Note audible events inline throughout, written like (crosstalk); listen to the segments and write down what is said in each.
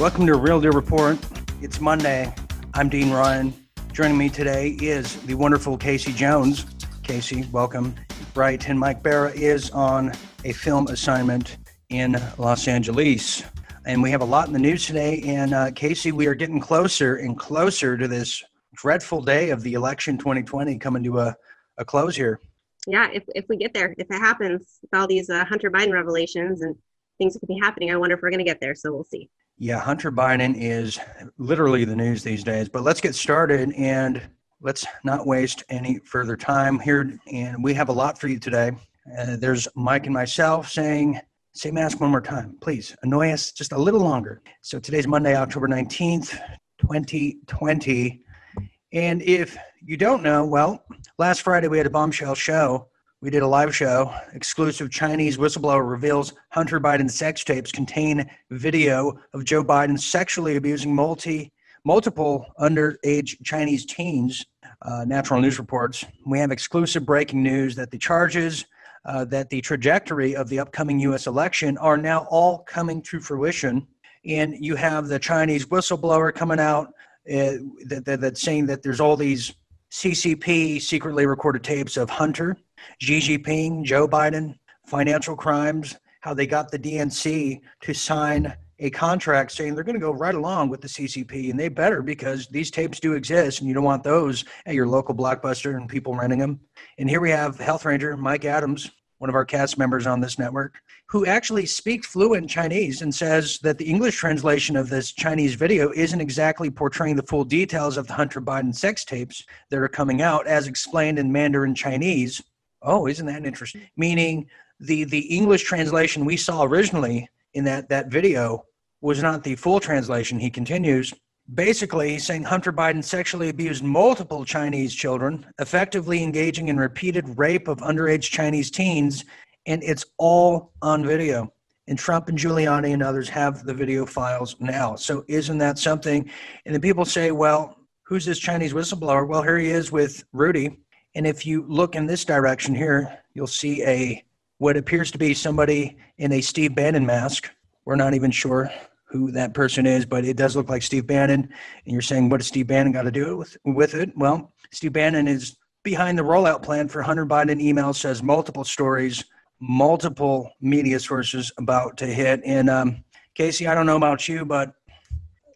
Welcome to Real Deal Report. It's Monday. I'm Dean Ryan. Joining me today is the wonderful Casey Jones. Casey, welcome. Right, and Mike Barra is on a film assignment in Los Angeles. And we have a lot in the news today. And uh, Casey, we are getting closer and closer to this dreadful day of the election 2020 coming to a, a close here. Yeah, if, if we get there, if it happens, with all these uh, Hunter Biden revelations and things that could be happening, I wonder if we're going to get there. So we'll see. Yeah, Hunter Biden is literally the news these days. But let's get started and let's not waste any further time here. And we have a lot for you today. Uh, there's Mike and myself saying, say mask one more time, please. Annoy us just a little longer. So today's Monday, October 19th, 2020. And if you don't know, well, last Friday we had a bombshell show we did a live show. Exclusive Chinese whistleblower reveals Hunter Biden sex tapes contain video of Joe Biden sexually abusing multi multiple underage Chinese teens. Uh, Natural News reports. We have exclusive breaking news that the charges, uh, that the trajectory of the upcoming U.S. election are now all coming to fruition. And you have the Chinese whistleblower coming out uh, that, that, that's saying that there's all these CCP secretly recorded tapes of Hunter Xi Jinping, Joe Biden, financial crimes, how they got the DNC to sign a contract saying they're going to go right along with the CCP, and they better because these tapes do exist, and you don't want those at your local blockbuster and people renting them. And here we have Health Ranger Mike Adams, one of our cast members on this network, who actually speaks fluent Chinese and says that the English translation of this Chinese video isn't exactly portraying the full details of the Hunter Biden sex tapes that are coming out, as explained in Mandarin Chinese Oh, isn't that interesting? Meaning the the English translation we saw originally in that that video was not the full translation. He continues. Basically, saying Hunter Biden sexually abused multiple Chinese children, effectively engaging in repeated rape of underage Chinese teens, and it's all on video. And Trump and Giuliani and others have the video files now. So, isn't that something? And then people say, well, who's this Chinese whistleblower? Well, here he is with Rudy, and if you look in this direction here, you'll see a what appears to be somebody in a Steve Bannon mask. We're not even sure who that person is, but it does look like Steve Bannon. And you're saying, what does Steve Bannon got to do with, with it? Well, Steve Bannon is behind the rollout plan for Hunter Biden email says multiple stories, multiple media sources about to hit. And um, Casey, I don't know about you, but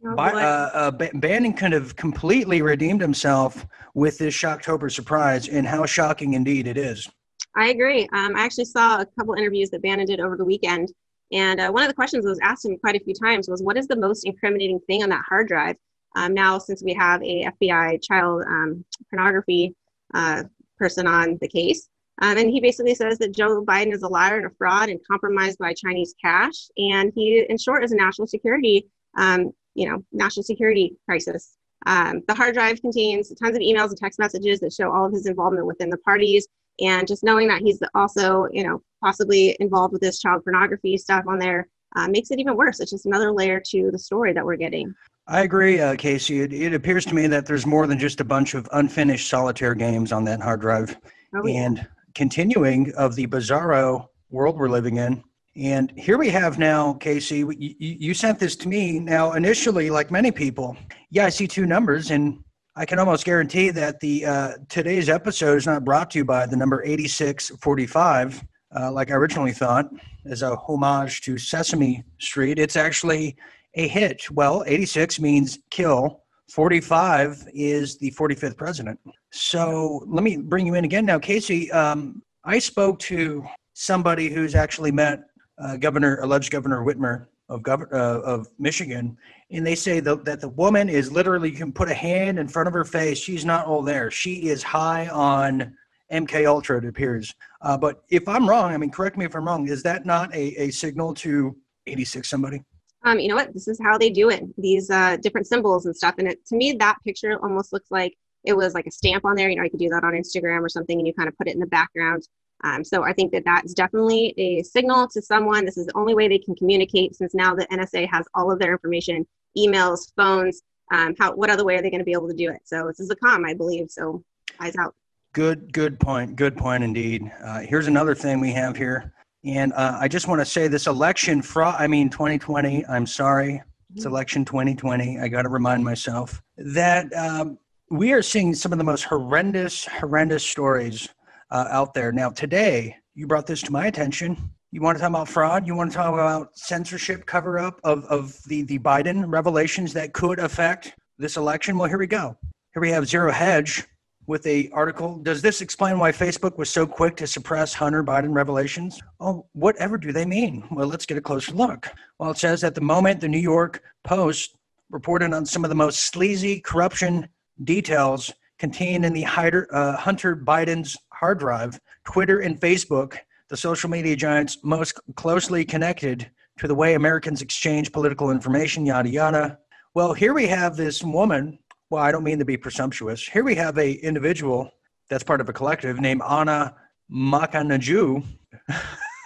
By, uh, uh, Bannon kind of completely redeemed himself with this Shocktober surprise, and how shocking indeed it is. I agree. Um, I actually saw a couple interviews that Bannon did over the weekend, and uh, one of the questions that was asked him quite a few times was, "What is the most incriminating thing on that hard drive?" Um, now, since we have a FBI child um, pornography uh, person on the case, um, and he basically says that Joe Biden is a liar and a fraud and compromised by Chinese cash, and he, in short, is a national security um, you know, national security crisis. Um, the hard drive contains tons of emails and text messages that show all of his involvement within the parties. And just knowing that he's also, you know, possibly involved with this child pornography stuff on there uh, makes it even worse. It's just another layer to the story that we're getting. I agree, uh, Casey. It, it, appears to me that there's more than just a bunch of unfinished solitaire games on that hard drive. Oh, yeah. And continuing of the bizarro world we're living in, and here we have now, Casey, you, you, sent this to me. Now, initially, like many people, yeah, I see two numbers, and I can almost guarantee that the uh, today's episode is not brought to you by the number 8645, uh, like I originally thought, as a homage to Sesame Street. It's actually a hit. Well, 86 means kill, 45 is the 45th president. So let me bring you in again now, Casey. Um, I spoke to somebody who's actually met uh, Governor, alleged Governor Whitmer of Gov- uh, of Michigan, and they say the, that the woman is literally you can put a hand in front of her face. She's not all there. She is high on MK Ultra. It appears. Uh, but if I'm wrong, I mean, correct me if I'm wrong. Is that not a, a signal to 86 somebody? Um, you know what? This is how they do it. These uh, different symbols and stuff. And it, to me, that picture almost looks like it was like a stamp on there. You know, you could do that on Instagram or something, and you kind of put it in the background. Um, so I think that that's definitely a signal to someone. This is the only way they can communicate since now the NSA has all of their information, emails, phones. Um, how what other way are they going to be able to do it? So this is a com, I believe. So eyes out. Good, good point. Good point indeed. Uh, here's another thing we have here, and uh, I just want to say this election fraud. I mean, 2020. I'm sorry. It's election 2020. I got to remind myself that um, we are seeing some of the most horrendous, horrendous stories uh, out there. Now, today, you brought this to my attention. You want to talk about fraud? You want to talk about censorship cover up of, of the, the Biden revelations that could affect this election? Well, here we go. Here we have Zero Hedge with a article. Does this explain why Facebook was so quick to suppress Hunter Biden revelations? Oh, whatever do they mean? Well, let's get a closer look. Well, it says at the moment, the New York Post reported on some of the most sleazy corruption details contained in the uh, Hunter Biden's hard drive. Twitter and Facebook, the social media giants most closely connected to the way Americans exchange political information, yada yada. Well, here we have this woman well, I don't mean to be presumptuous. Here we have a individual that's part of a collective named Anna Makanaju.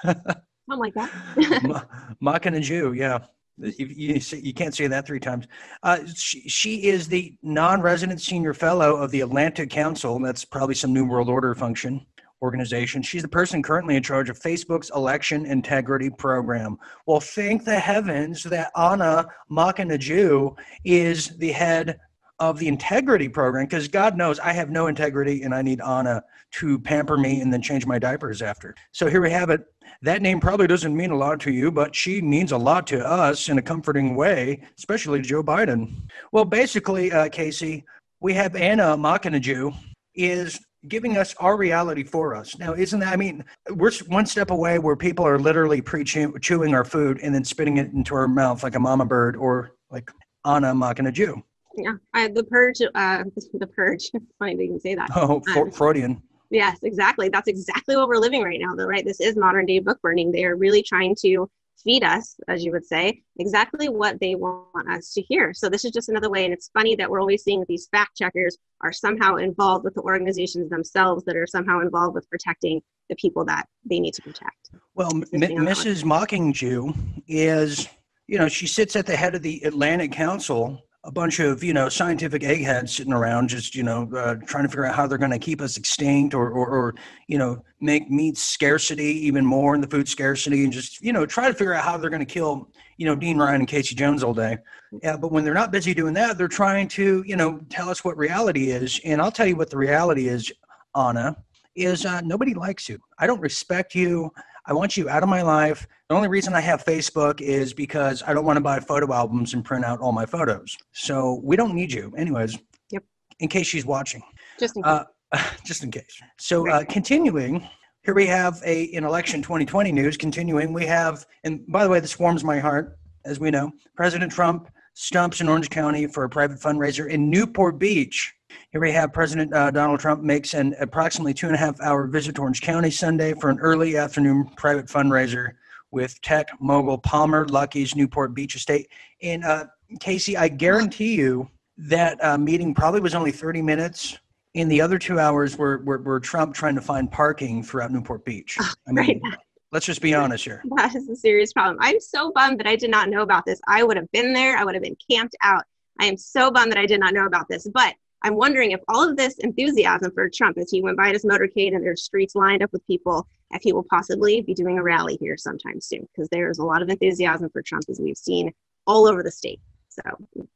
Something like that. Makanaju, yeah. You, you, can't say that three times. Uh, she, she is the non-resident senior fellow of the Atlantic Council. That's probably some New World Order function organization. She's the person currently in charge of Facebook's election integrity program. Well, thank the heavens that Anna Makanaju is the head of the integrity program because God knows I have no integrity and I need Anna to pamper me and then change my diapers after. So here we have it. That name probably doesn't mean a lot to you, but she means a lot to us in a comforting way, especially Joe Biden. Well, basically, uh, Casey, we have Anna Makanaju is giving us our reality for us. Now, isn't that, I mean, we're one step away where people are literally pre chewing our food and then spitting it into our mouth like a mama bird or like Anna Makanaju. Yeah, I, the purge. Uh, (laughs) the purge. (laughs) funny to even say that. Oh, um, Freudian. Yes, exactly. That's exactly what we're living right now, though. Right. This is modern day book burning. They are really trying to feed us, as you would say, exactly what they want us to hear. So this is just another way. And it's funny that we're always seeing these fact checkers are somehow involved with the organizations themselves that are somehow involved with protecting the people that they need to protect. Well, M- Mrs. Mockingjew is, you know, she sits at the head of the Atlantic Council a bunch of you know scientific eggheads sitting around just you know uh, trying to figure out how they're going to keep us extinct or, or, or you know make meat scarcity even more in the food scarcity and just you know try to figure out how they're going to kill you know dean ryan and casey jones all day. Yeah but when they're not busy doing that they're trying to you know tell us what reality is. And i'll tell you what the reality is anna is uh, nobody likes you. I don't respect you I want you out of my life. The only reason I have Facebook is because I don't want to buy photo albums and print out all my photos. So we don't need you. Anyways, yep. in case she's watching. Just in uh, case. Uh, (laughs) just in case. So uh, continuing, here we have a in election 2020 news. Continuing, we have, and by the way, this warms my heart, as we know, President Trump stumps in Orange County for a private fundraiser in Newport Beach. Here we have President uh, Donald Trump makes an approximately two and a half hour visit to Orange County Sunday for an early afternoon private fundraiser with tech mogul Palmer Luckey's Newport Beach estate. And uh, Casey, I guarantee you that uh, meeting probably was only 30 minutes. In the other two hours were, were, were Trump trying to find parking throughout Newport Beach. Oh, I mean, right. let's just be honest here. (laughs) That is a serious problem. I'm so bummed that I did not know about this. I would have been there. I would have been camped out. I am so bummed that I did not know about this. But I'm wondering if all of this enthusiasm for Trump as he went by his motorcade and there's streets lined up with people, if he will possibly be doing a rally here sometime soon, because there's a lot of enthusiasm for Trump as we've seen all over the state. So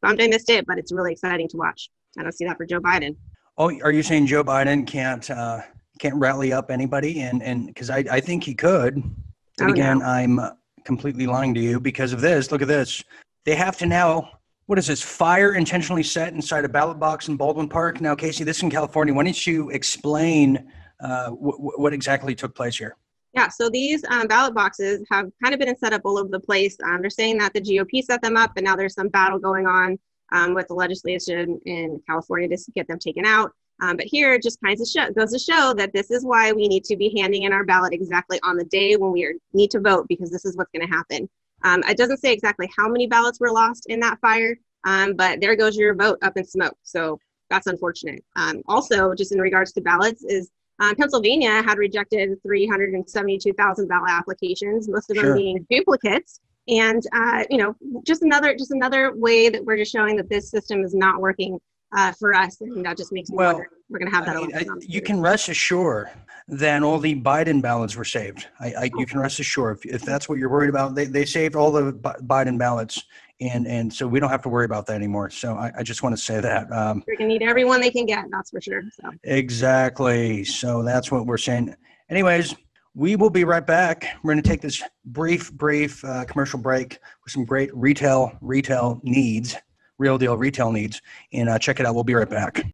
bummed I missed it, but it's really exciting to watch. I don't see that for Joe Biden. Oh, are you saying Joe Biden can't uh, can't rally up anybody? And and because I, I think he could. And oh, again, no. I'm completely lying to you because of this. Look at this. They have to now what is this fire intentionally set inside a ballot box in Baldwin Park? Now, Casey, this in California. Why don't you explain uh, w- what exactly took place here? Yeah, so these um, ballot boxes have kind of been set up all over the place. Um, they're saying that the GOP set them up, and now there's some battle going on um, with the legislation in California to get them taken out. Um, but here, it just kind of show, goes to show that this is why we need to be handing in our ballot exactly on the day when we are, need to vote, because this is what's going to happen. Um, it doesn't say exactly how many ballots were lost in that fire, um, but there goes your vote up in smoke. So that's unfortunate. Um, also, just in regards to ballots, is um, Pennsylvania had rejected 372,000 ballot applications, most of them sure. being duplicates. And uh, you know, just another just another way that we're just showing that this system is not working uh, for us, and that just makes me well, wonder we're going to have that. I mean, I, you can rest assured then all the Biden ballots were saved. I, I, you can rest assured if, if that's what you're worried about, they, they saved all the Biden ballots, and and so we don't have to worry about that anymore. So I, I just want to say that um, they're gonna need everyone they can get. That's for sure. So exactly. So that's what we're saying. Anyways, we will be right back. We're going to take this brief, brief uh, commercial break with some great retail, retail needs, real deal retail needs, and uh, check it out. We'll be right back.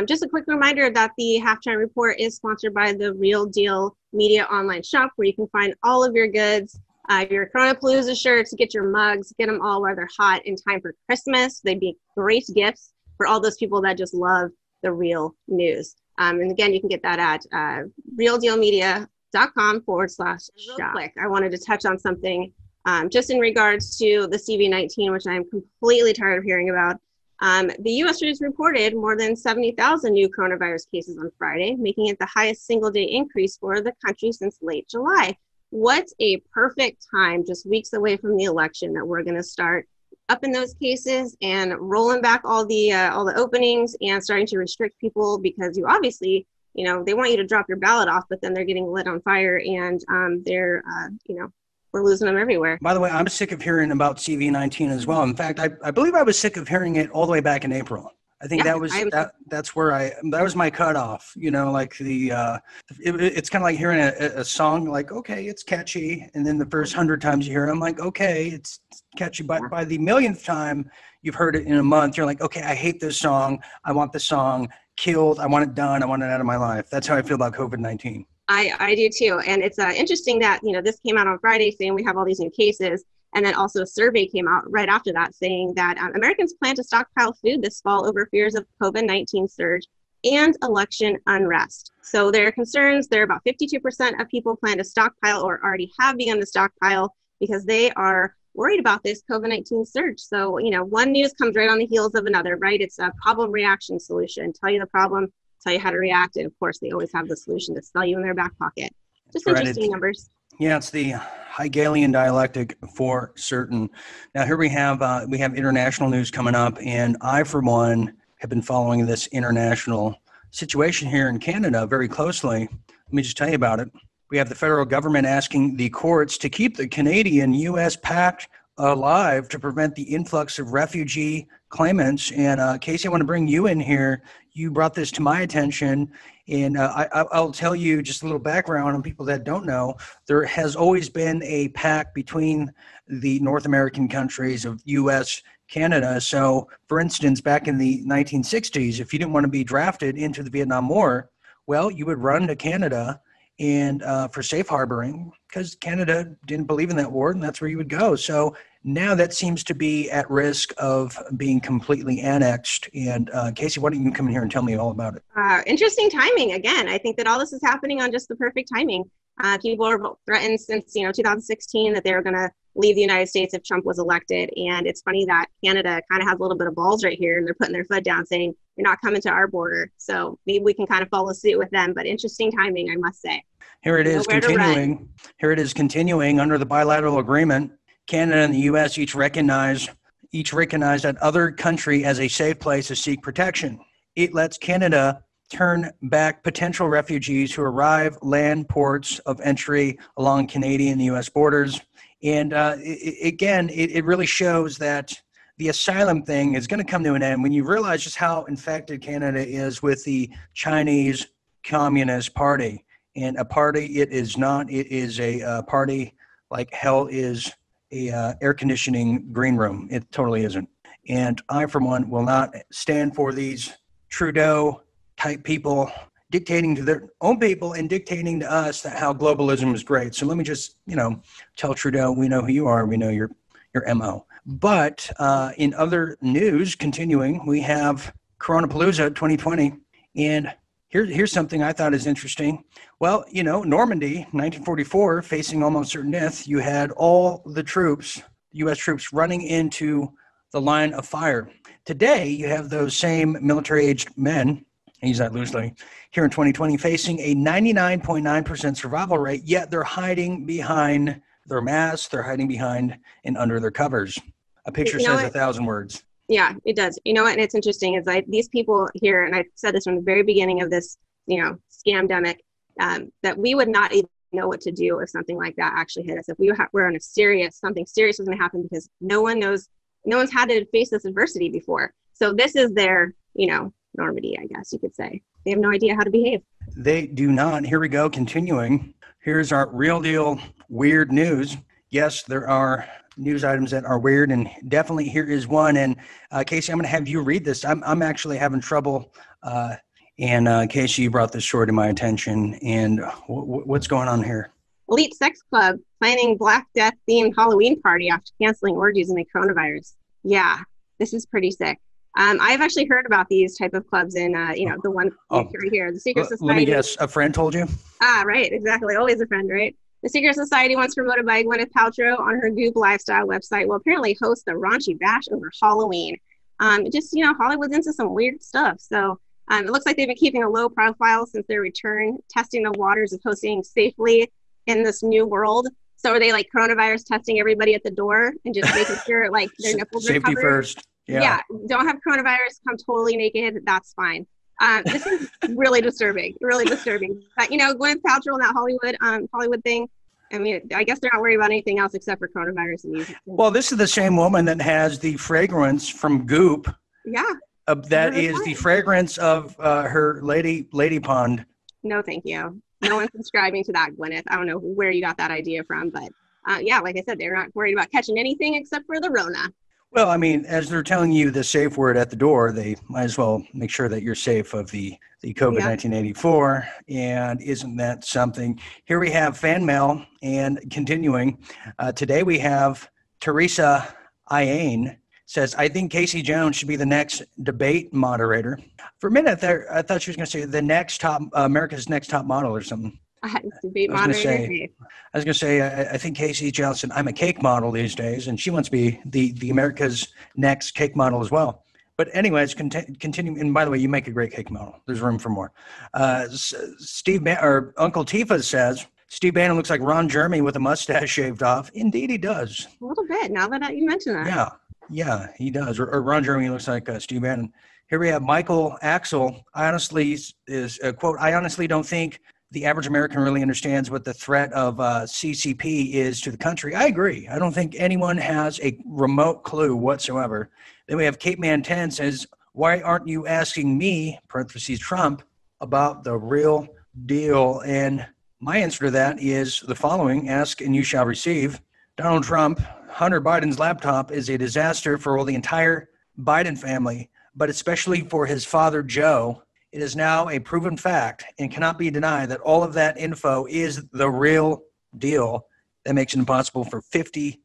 Um, just a quick reminder that the halftime report is sponsored by the Real Deal Media online shop, where you can find all of your goods, uh, your Corona Palooza shirts, get your mugs, get them all while they're hot in time for Christmas. They'd be great gifts for all those people that just love the real news. Um, and again, you can get that at uh, realdealmedia.com forward slash shop. Quick, I wanted to touch on something um, just in regards to the CV19, which I'm completely tired of hearing about. Um, the US just reported more than 70,000 new coronavirus cases on Friday, making it the highest single day increase for the country since late July. What's a perfect time, just weeks away from the election, that we're going to start up in those cases and rolling back all the uh, all the openings and starting to restrict people because you obviously you know they want you to drop your ballot off but then they're getting lit on fire and um, they're uh, you know we're losing them everywhere. By the way, I'm sick of hearing about CV19 as well. In fact, I, I believe I was sick of hearing it all the way back in April. I think yeah, that was that, that's where I that was my cutoff. You know, like the uh, it, it's kind of like hearing a, a, song. Like, okay, it's catchy, and then the first hundred times you hear it, I'm like, okay, it's catchy. But by the millionth time you've heard it in a month, you're like, okay, I hate this song. I want the song killed. I want it done. I want it out of my life. That's how I feel about COVID nineteen. I, I do too. And it's uh, interesting that, you know, this came out on Friday saying we have all these new cases. And then also a survey came out right after that saying that um, Americans plan to stockpile food this fall over fears of COVID 19 surge and election unrest. So there are concerns. There are about 52% of people plan to stockpile or already have begun to stockpile because they are worried about this COVID 19 surge. So, you know, one news comes right on the heels of another, right? It's a problem reaction solution. Tell you the problem, tell you how to react. And of course, they always have the solution to sell you in their back pocket. Just interesting numbers. Yeah, it's the Hegelian dialectic for certain. Now here we have uh, we have international news coming up, and I, for one, have been following this international situation here in Canada very closely. Let me just tell you about it. We have the federal government asking the courts to keep the Canadian U.S. pact alive to prevent the influx of refugee claimants. And uh, Casey, I want to bring you in here. You brought this to my attention, and uh, I, will tell you just a little background on people that don't know. There has always been a pact between the North American countries of U.S. Canada. So, for instance, back in the 1960s, if you didn't want to be drafted into the Vietnam War, well, you would run to Canada and uh, for safe harboring because Canada didn't believe in that war, and that's where you would go. So now that seems to be at risk of being completely annexed. And uh, Casey, why don't you come in here and tell me all about it? Uh, interesting timing. Again, I think that all this is happening on just the perfect timing. Uh, people were threatened since you know 2016 that they were going to leave the United States if Trump was elected. And it's funny that Canada kind of has a little bit of balls right here, and they're putting their foot down, saying you're not coming to our border. So maybe we can kind of follow suit with them. But interesting timing, I must say. Here it is continuing. Here it is continuing under the bilateral agreement Canada and the U.S. each recognize each recognize that other country as a safe place to seek protection. It lets Canada turn back potential refugees who arrive land ports of entry along Canadian and U.S. borders. And uh, it, again, it, it really shows that the asylum thing is going to come to an end when you realize just how infected Canada is with the Chinese Communist Party. And a party, it is not, it is a uh, party like hell is a uh, air conditioning green room. It totally isn't. And I, for one, will not stand for these Trudeau type people dictating to their own people and dictating to us that how globalism is great. So let me just, you know, tell Trudeau, we know who you are, we know your your mo. But uh, in other news, continuing, we have Coronapalooza 2020, and here, here's something I thought is interesting. Well, you know, Normandy, 1944, facing almost certain death, you had all the troops, U.S. troops, running into the line of fire. Today, you have those same military aged men, use that loosely, here in 2020, facing a 99.9% survival rate, yet they're hiding behind their masks, they're hiding behind and under their covers. A picture You know says a thousand words. Yeah, it does. You know what? And it's interesting is like these people here, and I said this from the very beginning of this, you know, scamdemic, um, that we would not even know what to do if something like that actually hit us. If we were on a serious, something serious was going to happen because no one knows, no one's had to face this adversity before. So this is their, you know, normity, I guess you could say. They have no idea how to behave. They do not. Here we go. Continuing. Here's our real deal weird news. Yes, there are news items that are weird, and definitely here is one. And uh, Casey, I'm going to have you read this. I'm, I'm actually having trouble. Uh, and uh, Casey, you brought this story to my attention. And w- w- what's going on here? Elite Sex Club planning Black Death themed Halloween party after canceling orgies amid coronavirus. Yeah, this is pretty sick. Um, I've actually heard about these type of clubs in, uh, you know, the one Oh. right here, the Secret Society. let me guess. A friend told you? Ah, right, exactly. Always a friend, right? The Secret Society, once promoted by Gwyneth Paltrow on her Goop lifestyle website, will apparently host a raunchy bash over Halloween. Um, just you know, Hollywood's into some weird stuff. So um, it looks like they've been keeping a low profile since their return, testing the waters of hosting safely in this new world. So are they like coronavirus testing everybody at the door and just making (laughs) sure like their nipples are Safety covered? first. Yeah. don't have coronavirus, come totally naked. That's fine. Um, this is really disturbing, really disturbing. But you know, Gwyneth Paltrow and that Hollywood, um, Hollywood thing. I mean, I guess they're not worried about anything else except for coronavirus and music. Well, this is the same woman that has the fragrance from Goop. yeah, Uh, that Really the fragrance of uh, her lady lady pond. no, thank you. No one's subscribing to that, Gwyneth. I don't know where you got that idea from, but uh, yeah, like I said, they're not worried about catching anything except for the Rona. Well, I mean, as they're telling you the safe word at the door, they might as well make sure that you're safe of the the COVID eighty four. And isn't that something? Here we have fan mail, and continuing. Uh, today we have Teresa Iane says, "I think Casey Jones should be the next debate moderator." For a minute there, I thought she was going to say the next top uh, America's next top model or something. I was gonna moderator. say- I was going to say, I, I think Casey Johnson, I'm a cake model these days, and she wants to be the, the America's next cake model as well. But anyways, conti- continue. And by the way, you make a great cake model. There's room for more. Uh, Steve Ban- or Uncle Tifa says Steve Bannon looks like Ron Jeremy with a mustache shaved off. Indeed, he does. a little bit. Now that you mention that. Yeah, yeah, he does. Or, or Ron Jeremy looks like uh, Steve Bannon. Here we have Michael Axel. I honestly is, is uh, quote. I honestly don't think the average American really understands what the threat of uh, CCP is to the country. I agree. I don't think anyone has a remote clue whatsoever. Then we have Kate Man 10 says, Why aren't you asking me, parentheses Trump, about the real deal? And my answer to that is the following ask and you shall receive. Donald Trump, Hunter Biden's laptop is a disaster for all the entire Biden family, but especially for his father, Joe. It is now a proven fact and cannot be denied that all of that info is the real deal. That makes it impossible for 50%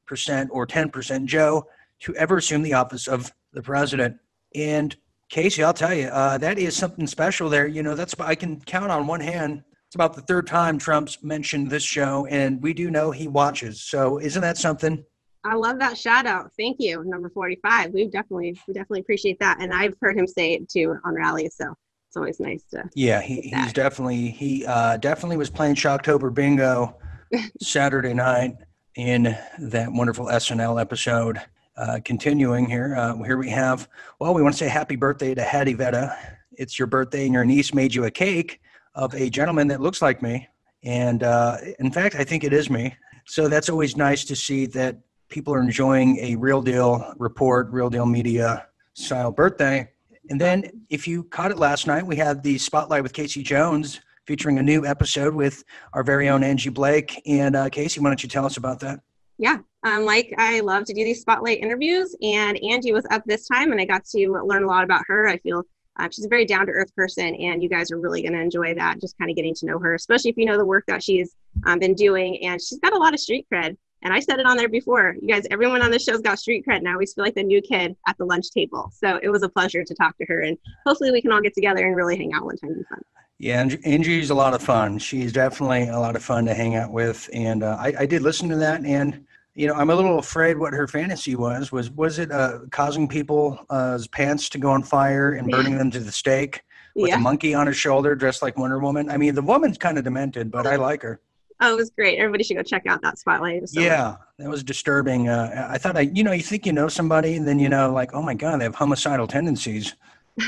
or 10% Joe to ever assume the office of the president. And Casey, I'll tell you, uh, that is something special there. You know, that's I can count on one hand. It's about the third time Trump's mentioned this show, and we do know he watches. So, isn't that something? I love that shout out. Thank you, number 45. We definitely we definitely appreciate that. And I've heard him say it too on rallies, so it's always nice to Yeah, he, he's definitely he uh, definitely was playing Shocktober Bingo (laughs) Saturday night in that wonderful SNL episode. Uh, continuing here, uh, here we have. Well, we want to say happy birthday to Hattie Vetta. It's your birthday, and your niece made you a cake of a gentleman that looks like me. And uh, in fact, I think it is me. So that's always nice to see that people are enjoying a real deal report, real deal media style birthday. And then, if you caught it last night, we had the spotlight with Casey Jones featuring a new episode with our very own Angie Blake. And uh, Casey, why don't you tell us about that? yeah. Um, like I love to do these spotlight interviews, and Angie was up this time, and I got to learn a lot about her. I feel uh, she's a very down to earth person, and you guys are really going to enjoy that. Just kind of getting to know her, especially if you know the work that she's um, been doing, and she's got a lot of street cred. And I said it on there before. You guys, everyone on the show's got street cred, now. We feel like the new kid at the lunch table. So it was a pleasure to talk to her, and hopefully we can all get together and really hang out one time and fun. Yeah, Angie's a lot of fun. She's definitely a lot of fun to hang out with. And uh, I, I did listen to that. And, you know, I'm a little afraid what her fantasy was. Was was it uh, causing people's uh, pants to go on fire and burning them to the stake with yeah. a monkey on her shoulder dressed like Wonder Woman? I mean, the woman's kind of demented, but I like her. Oh, it was great. Everybody should go check out that spotlight. Yeah, that was disturbing. Uh, I thought I, you know, you think you know somebody, and then you know, like, oh my god, they have homicidal tendencies.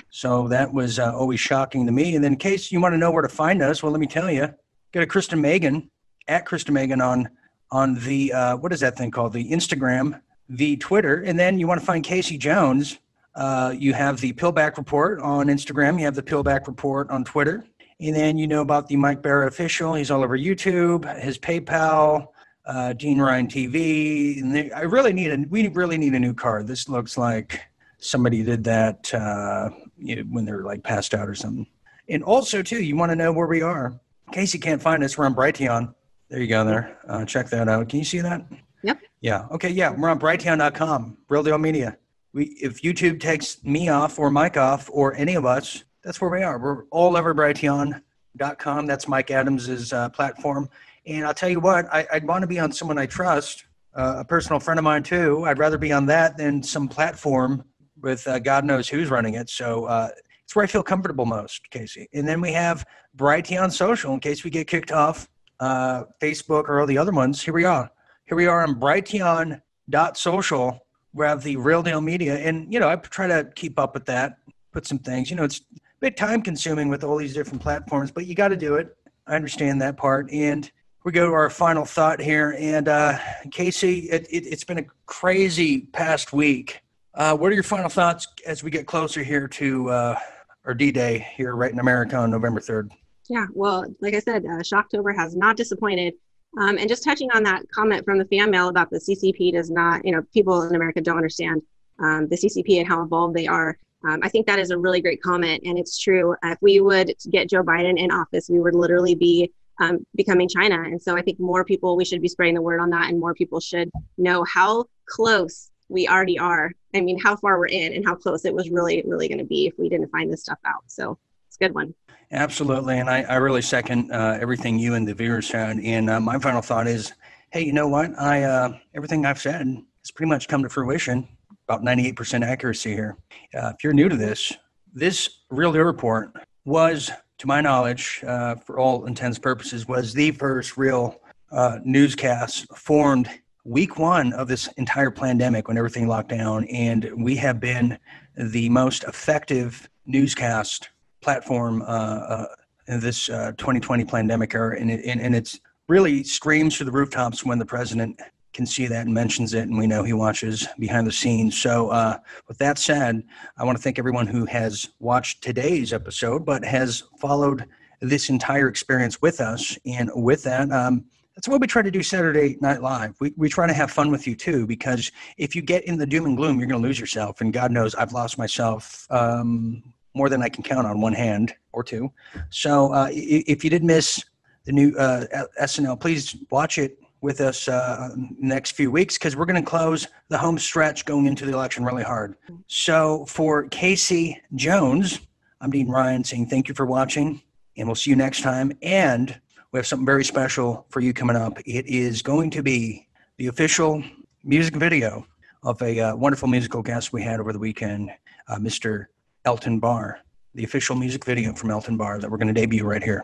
so that was uh, always shocking to me. And then, in case you want to know where to find us, well, let me tell you, go to Kristen Megan at Kristen Megan on on the uh, what is that thing called? The Instagram, the Twitter, and then you want to find Casey Jones. Uh, you have the Pillback Report on Instagram. You have the Pillback Report on Twitter. And then you know about the Mike Barrett official. He's all over YouTube, his PayPal, uh, Dean Ryan TV. And they, I really need a we really need a new card. This looks like somebody did that uh, you know, when they're like passed out or something. And also too, you want to know where we are. In case you can't find us, we're on Brighteon. There you go. There, uh, check that out. Can you see that? Yep. Yeah. Okay. Yeah, we're on Brighteon.com. Real Deal Media. We if YouTube takes me off or Mike off or any of us, that's where we are. We're all over Brighteon.com. That's Mike Adams's uh, platform. And I'll tell you what, I, would want to be on someone I trust, uh, a personal friend of mine too. I'd rather be on that than some platform with uh, God knows who's running it. So uh, it's where I feel comfortable most, Casey. And then we have Brighteon Social in case we get kicked off uh, Facebook or all the other ones. Here we are. Here we are on Brighteon.social. We have the Real Deal Media. And, you know, I try to keep up with that, put some things. You know, it's bit time consuming with all these different platforms, but you got to do it. I understand that part. And we go to our final thought here. And uh, Casey, it, it, has been a crazy past week. Uh, what are your final thoughts as we get closer here to uh, our D Day here, right in America on November 3rd? Yeah, well, like I said, uh, Shocktober has not disappointed. Um, and just touching on that comment from the fan mail about the CCP does not, you know, people in America don't understand um, the CCP and how involved they are. Um, I think that is a really great comment, and it's true. If we would get Joe Biden in office, we would literally be um, becoming China. And so I think more people, we should be spreading the word on that, and more people should know how close we already are. I mean, how far we're in and how close it was really, really going to be if we didn't find this stuff out. So it's a good one. Absolutely. And I, I really second uh, everything you and the viewers said. And uh, my final thought is hey, you know what? I uh, Everything I've said has pretty much come to fruition about 98% accuracy here. Uh, if you're new to this, this Real Deal Report was, to my knowledge, uh, for all intents purposes, was the first real uh, newscast formed week one of this entire pandemic when everything locked down. And we have been the most effective newscast platform uh, uh, in this 2020 uh, pandemic era. And, it, and, and it's really screams to the rooftops when the president can see that and mentions it, and we know he watches behind the scenes. So, uh, with that said, I want to thank everyone who has watched today's episode, but has followed this entire experience with us. And with that, um, that's what we try to do Saturday Night Live. We, we try to have fun with you too, because if you get in the doom and gloom, you're going to lose yourself. And God knows I've lost myself um, more than I can count on one hand or two. So, uh, if you did miss the new uh, SNL, please watch it with us uh, next few weeks because we're going to close the home stretch going into the election really hard. So for Casey Jones, I'm Dean Ryan saying thank you for watching, and we'll see you next time. And we have something very special for you coming up. It is going to be the official music video of a uh, wonderful musical guest we had over the weekend, uh, Mr. Elton Barr. The official music video from Elton Barr that we're going to debut right here.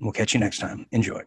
We'll catch you next time. Enjoy.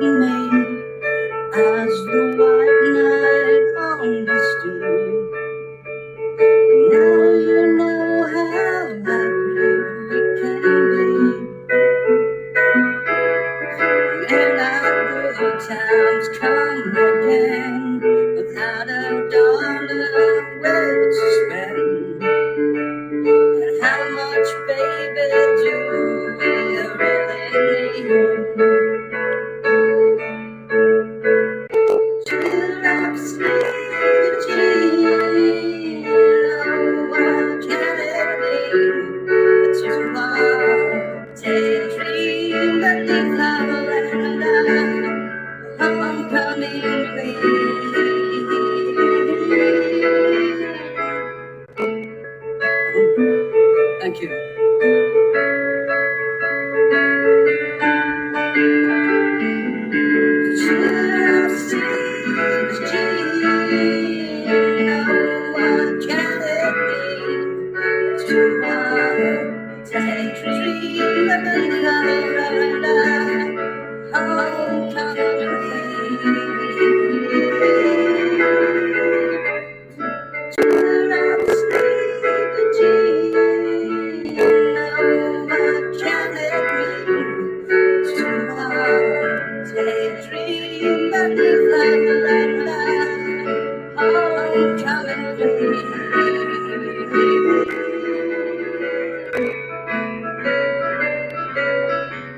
you made.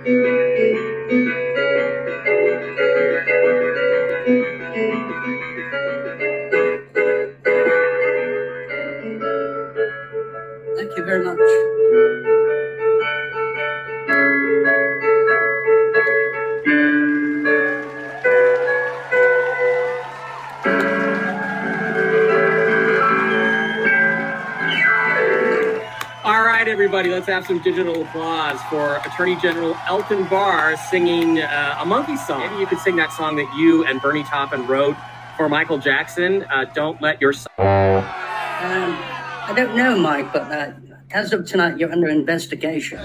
Thank have some digital applause for Attorney General Elton Barr singing uh, a monkey song. Maybe you could sing that song that you and Bernie Taupin wrote for Michael Jackson. Uh, Don't let your Um, I don't know, Mike, but uh, as of tonight, you're under investigation.